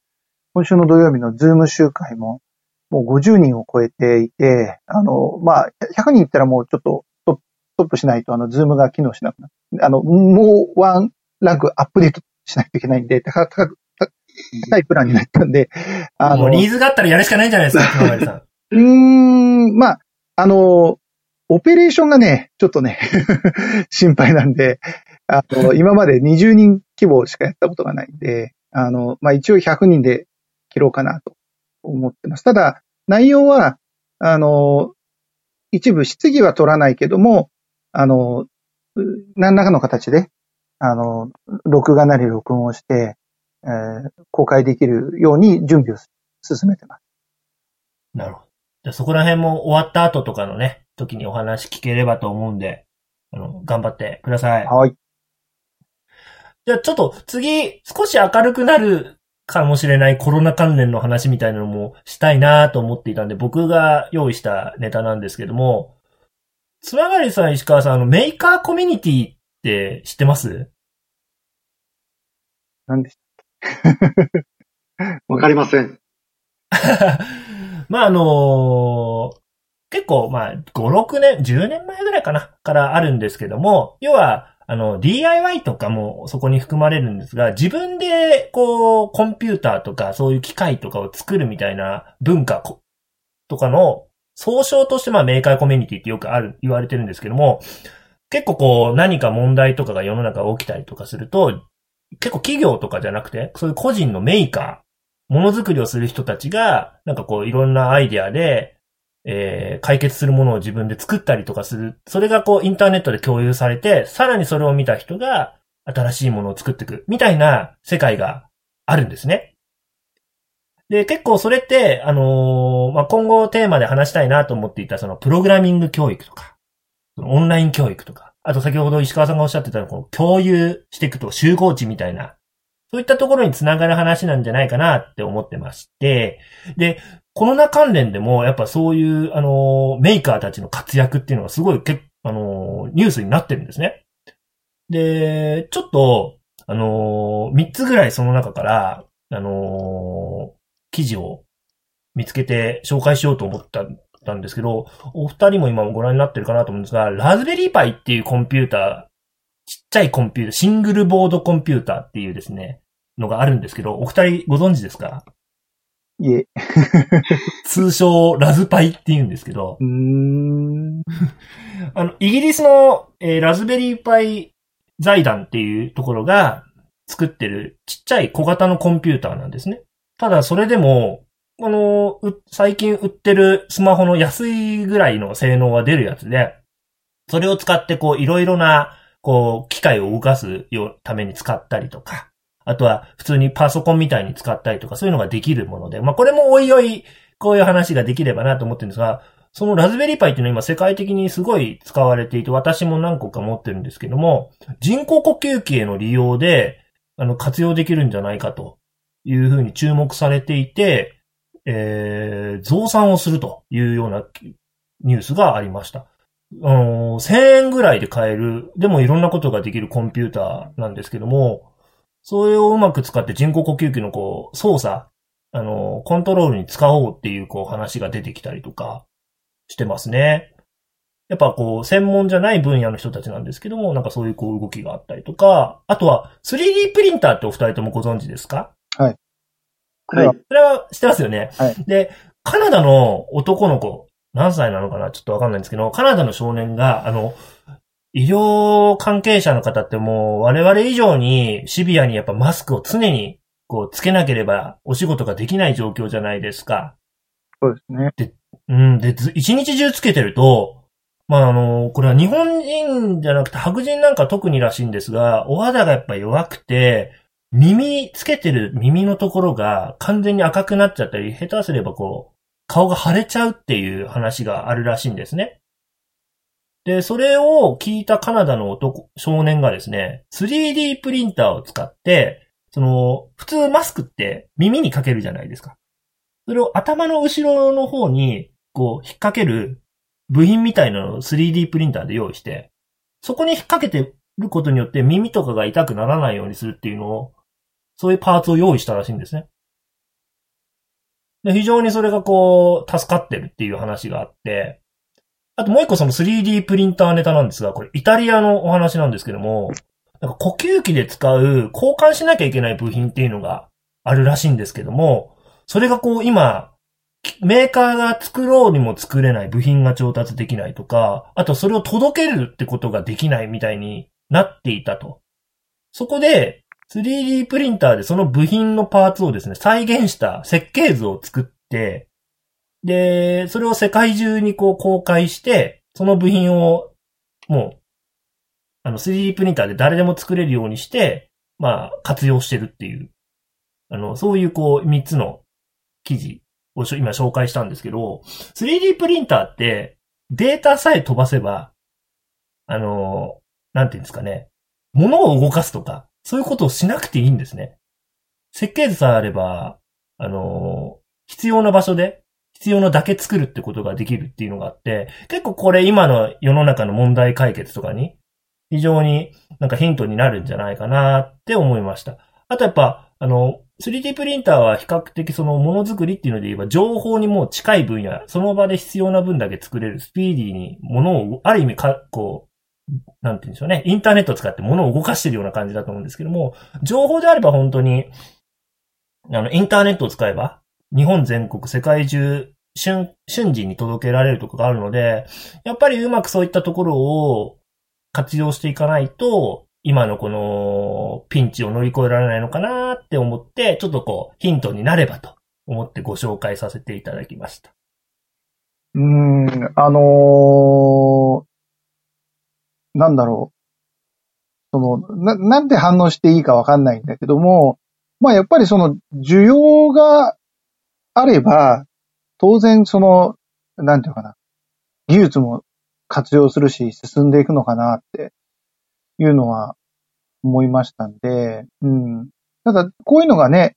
今週の土曜日のズーム集会も、もう50人を超えていて、あの、まあ、100人いったらもうちょっとストップしないと、あの、ズームが機能しなくなる。あの、もうワンランクアップデートしないといけないんで、高高く高いプランになったんで、あの、もうニーズがあったらやるしかないんじゃないですか、[laughs] 友原さん。うーん、まあ、あの、オペレーションがね、ちょっとね、[laughs] 心配なんで、あの、[laughs] 今まで20人規模しかやったことがないんで、あの、まあ一応100人で切ろうかなと思ってます。ただ、内容は、あの、一部質疑は取らないけども、あの、う何らかの形で、あの、録画なり録音をして、えー公開できるように準備を進めてます。なるほど。じゃあそこら辺も終わった後とかのね、時にお話聞ければと思うんで、あの、頑張ってください。はい。じゃあちょっと次、少し明るくなるかもしれないコロナ関連の話みたいなのもしたいなと思っていたんで、僕が用意したネタなんですけども、つながりさん、石川さん、あの、メーカーコミュニティって知ってます？何でし [laughs] わかりません。[laughs] まあ、あのー結構、まあ、5、6年、10年前ぐらいかなからあるんですけども、要は、あの、DIY とかもそこに含まれるんですが、自分で、こう、コンピューターとか、そういう機械とかを作るみたいな文化とかの、総称としてまあメーカーコミュニティってよくある、言われてるんですけども、結構こう、何か問題とかが世の中起きたりとかすると、結構企業とかじゃなくて、そういう個人のメーカー、ものづくりをする人たちが、なんかこう、いろんなアイデアで、えー、解決するものを自分で作ったりとかする。それがこうインターネットで共有されて、さらにそれを見た人が新しいものを作っていく。みたいな世界があるんですね。で、結構それって、あのー、まあ、今後テーマで話したいなと思っていたそのプログラミング教育とか、オンライン教育とか、あと先ほど石川さんがおっしゃってたこの共有していくと集合値みたいな、そういったところにつながる話なんじゃないかなって思ってまして、で、コロナ関連でも、やっぱそういう、あの、メーカーたちの活躍っていうのがすごい、けあの、ニュースになってるんですね。で、ちょっと、あの、3つぐらいその中から、あの、記事を見つけて紹介しようと思ったたんですけど、お二人も今もご覧になってるかなと思うんですが、ラズベリーパイっていうコンピューター、ちっちゃいコンピューター、シングルボードコンピューターっていうですね、のがあるんですけど、お二人ご存知ですか？いえ。[laughs] [laughs] 通称、ラズパイって言うんですけど。あの、イギリスの、えー、ラズベリーパイ財団っていうところが作ってるちっちゃい小型のコンピューターなんですね。ただそれでも、あの、最近売ってるスマホの安いぐらいの性能が出るやつで、それを使ってこういろいろな、こう、機械を動かすために使ったりとか、あとは普通にパソコンみたいに使ったりとかそういうのができるもので、まあこれもおいおいこういう話ができればなと思ってるんですが、そのラズベリーパイっていうのは今世界的にすごい使われていて、私も何個か持ってるんですけども、人工呼吸器への利用で、あの、活用できるんじゃないかというふうに注目されていて、えー、増産をするというようなニュースがありました。あの、1000円ぐらいで買える、でもいろんなことができるコンピューターなんですけども、それをうまく使って人工呼吸器のこう、操作、あの、コントロールに使おうっていうこう話が出てきたりとかしてますね。やっぱこう、専門じゃない分野の人たちなんですけども、なんかそういうこう動きがあったりとか、あとは 3D プリンターってお二人ともご存知ですか？はい。はい。それは知ってますよね。はいで、カナダの男の子、何歳なのかな？ちょっとわかんないんですけど、カナダの少年が、あの、医療関係者の方ってもう我々以上にシビアにやっぱマスクを常にこうつけなければお仕事ができない状況じゃないですか。そうですね。うん。で、ず一日中つけてると、まあ、あの、これは日本人じゃなくて白人なんか特にらしいんですが、お肌がやっぱ弱くて、耳つけてる耳のところが完全に赤くなっちゃったり、下手すればこう、顔が腫れちゃうっていう話があるらしいんですね。で、それを聞いたカナダの男、少年がですね、3D プリンターを使って、その、普通マスクって耳にかけるじゃないですか。それを頭の後ろの方に、こう、引っ掛ける部品みたいなのを 3D プリンターで用意して、そこに引っ掛けてることによって耳とかが痛くならないようにするっていうのを、そういうパーツを用意したらしいんですね。で非常にそれがこう、助かってるっていう話があって、あともう一個その 3D プリンターネタなんですが、これイタリアのお話なんですけども、なんか呼吸器で使う交換しなきゃいけない部品っていうのがあるらしいんですけども、それがこう今、メーカーが作ろうにも作れない部品が調達できないとか、あとそれを届けるってことができないみたいになっていたと。そこで 3D プリンターでその部品のパーツをですね、再現した設計図を作って、で、それを世界中にこう公開して、その部品をもう、あの 3D プリンターで誰でも作れるようにして、まあ活用してるっていう、あの、そういうこう3つの記事を今紹介したんですけど、3D プリンターってデータさえ飛ばせば、あの、なんていうんですかね、物を動かすとか、そういうことをしなくていいんですね。設計図さえあれば、あの、必要な場所で、必要なだけ作るってことができるっていうのがあって、結構これ今の世の中の問題解決とかに、非常になんかヒントになるんじゃないかなって思いました。あとやっぱ、あの、3D プリンターは比較的そのものづくりっていうので言えば情報にもう近い分野、その場で必要な分だけ作れるスピーディーにものを、ある意味か、こう、なんて言うんでしょうね。インターネットを使ってものを動かしてるような感じだと思うんですけども、情報であれば本当に、あの、インターネットを使えば、日本全国、世界中、瞬、瞬時に届けられるとこがあるので、やっぱりうまくそういったところを活用していかないと、今のこのピンチを乗り越えられないのかなって思って、ちょっとこうヒントになればと思ってご紹介させていただきました。うーん、あのー、なんだろう。その、な、なんで反応していいかわかんないんだけども、まあやっぱりその需要があれば、当然その、なんていうかな、技術も活用するし進んでいくのかなっていうのは思いましたんで、うん。ただ、こういうのがね、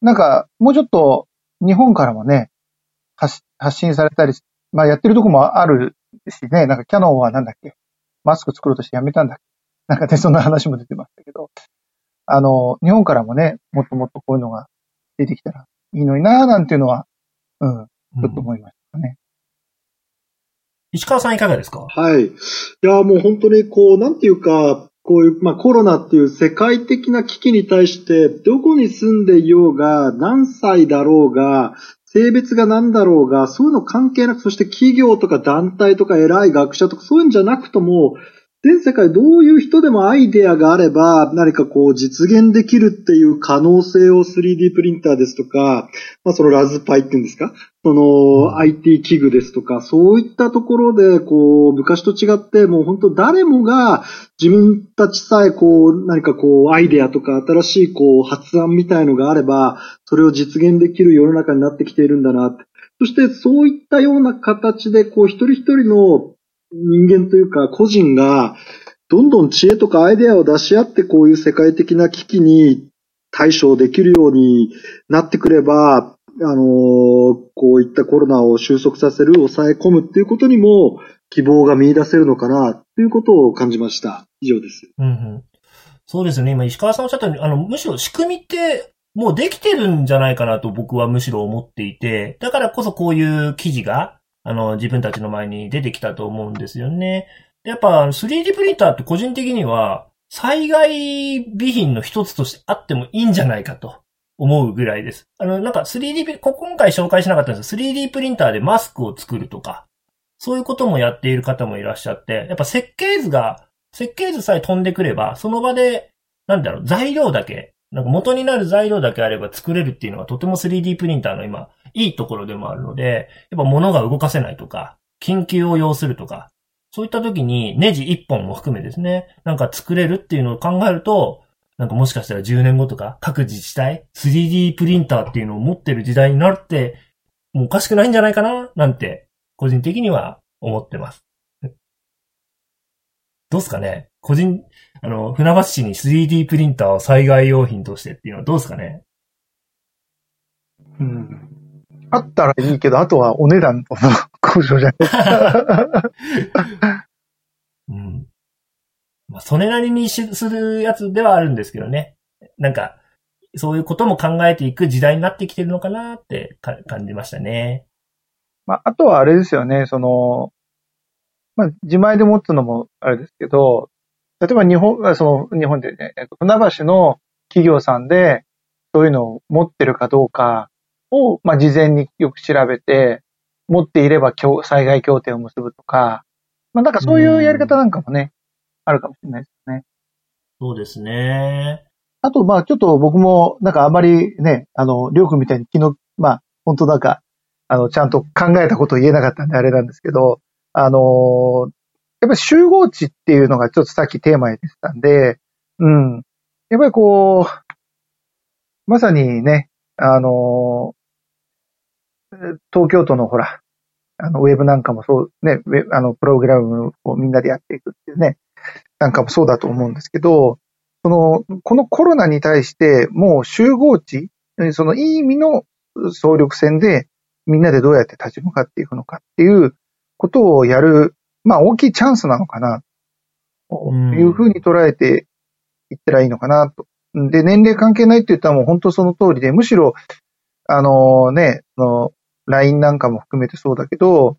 なんか、もうちょっと日本からもね、発信されたり、まあやってるとこもあるしね、なんかキャノンはなんだっけ、マスク作ろうとしてやめたんだっけ？なんかね、そんな話も出てましたけど、あの、日本からもね、もっともっとこういうのが出てきたらいいのになぁなんていうのは、うん、ちょっと思いましたね。石川さんいかがですか？はい。いや、もう本当にこう、なんていうか、こういう、まあコロナっていう世界的な危機に対して、どこに住んでいようが、何歳だろうが、性別が何だろうが、そういうの関係なく、そして企業とか団体とか偉い学者とかそういうんじゃなくとも、全世界どういう人でもアイデアがあれば何かこう実現できるっていう可能性を 3D プリンターですとか、まあそのラズパイっていうんですか？その IT 器具ですとか、そういったところでこう昔と違ってもう本当誰もが自分たちさえこう何かこうアイデアとか新しいこう発案みたいのがあれば、それを実現できる世の中になってきているんだなって。そしてそういったような形でこう一人一人の人間というか個人がどんどん知恵とかアイデアを出し合ってこういう世界的な危機に対処できるようになってくれば、あのこういったコロナを収束させる、抑え込むっていうことにも希望が見出せるのかなということを感じました。以上です。うんうん、そうですね。今、石川さんおっしゃったように、あの、むしろ仕組みってもうできてるんじゃないかなと僕はむしろ思っていて、だからこそこういう記事があの、自分たちの前に出てきたと思うんですよね。やっぱ 3D プリンターって個人的には災害備品の一つとしてあってもいいんじゃないかと思うぐらいです。あの、なんか 3D、今回紹介しなかったんです 3D プリンターでマスクを作るとか、そういうこともやっている方もいらっしゃって、やっぱ設計図が、設計図さえ飛んでくれば、その場で、なんだろう、材料だけ、なんか元になる材料だけあれば作れるっていうのはとても 3D プリンターの今、いいところでもあるので、やっぱ物が動かせないとか、緊急を要するとか、そういった時にネジ一本も含めですね、なんか作れるっていうのを考えると、なんかもしかしたら10年後とか各自治体 3D プリンターっていうのを持ってる時代になるって、もうおかしくないんじゃないかななんて、個人的には思ってます。どうすかね？個人、あの、船橋市に 3D プリンターを災害用品としてっていうのはどうすかね？うん。あったらいいけど、あとはお値段の交渉じゃない。[laughs] うん。まあ、それなりにするやつではあるんですけどね。なんか、そういうことも考えていく時代になってきてるのかなって感じましたね。まあ、あとはあれですよね、その、まあ、自前で持つのもあれですけど、例えば日本、その、日本でね、船橋の企業さんで、そういうのを持ってるかどうか、を、まあ、事前によく調べて、持っていれば災害協定を結ぶとか、まあ、なんかそういうやり方なんかもね、あるかもしれないですね。そうですね。あと、まあ、ちょっと僕も、なんかあまりね、あの、りょうくんみたいに昨日、まあ、本当なんか、あの、ちゃんと考えたことを言えなかったんであれなんですけど、あのやっぱり集合値っていうのがちょっとさっきテーマに出てたんで、うん。やっぱりこう、まさにね、あの東京都のほら、あの、ウェブなんかもそう、ね、ウェブあの、プログラムをみんなでやっていくっていうね、なんかもそうだと思うんですけど、その、このコロナに対して、もう集合値、そのいい意味の総力戦で、みんなでどうやって立ち向かっていくのかっていうことをやる、まあ大きいチャンスなのかな、というふうに捉えていったらいいのかなとで、年齢関係ないって言ったらもう本当その通りで、むしろ、あのね、その、LINE なんかも含めてそうだけど、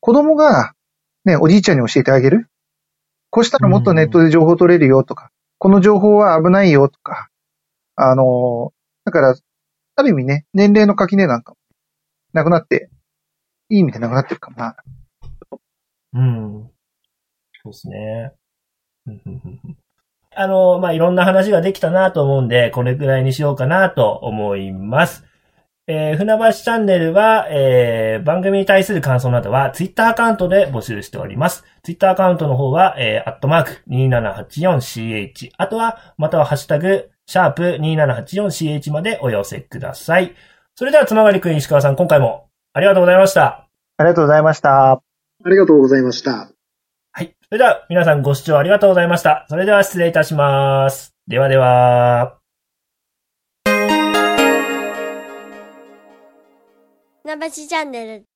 子供が、ね、おじいちゃんに教えてあげる。こうしたらもっとネットで情報取れるよとか、この情報は危ないよとか、あのだから、ある意味ね、年齢の垣根なんかもなくなって、いい意味でなくなってるかもな。うん。そうですね。あの、まあ、いろんな話ができたなと思うんで、これくらいにしようかなと思います。えー、船橋チャンネルは、えー、番組に対する感想などは、ツイッターアカウントで募集しております。ツイッターアカウントの方は、えー、アットマーク 2784CH、あとは、またはハッシュタグ、シャープ 2784CH までお寄せください。それでは、つまがりくん石川さん、今回もありがとうございました。ありがとうございました。ありがとうございました。はい。それでは、皆さんご視聴ありがとうございました。それでは失礼いたします。ではでは。船橋チャンネル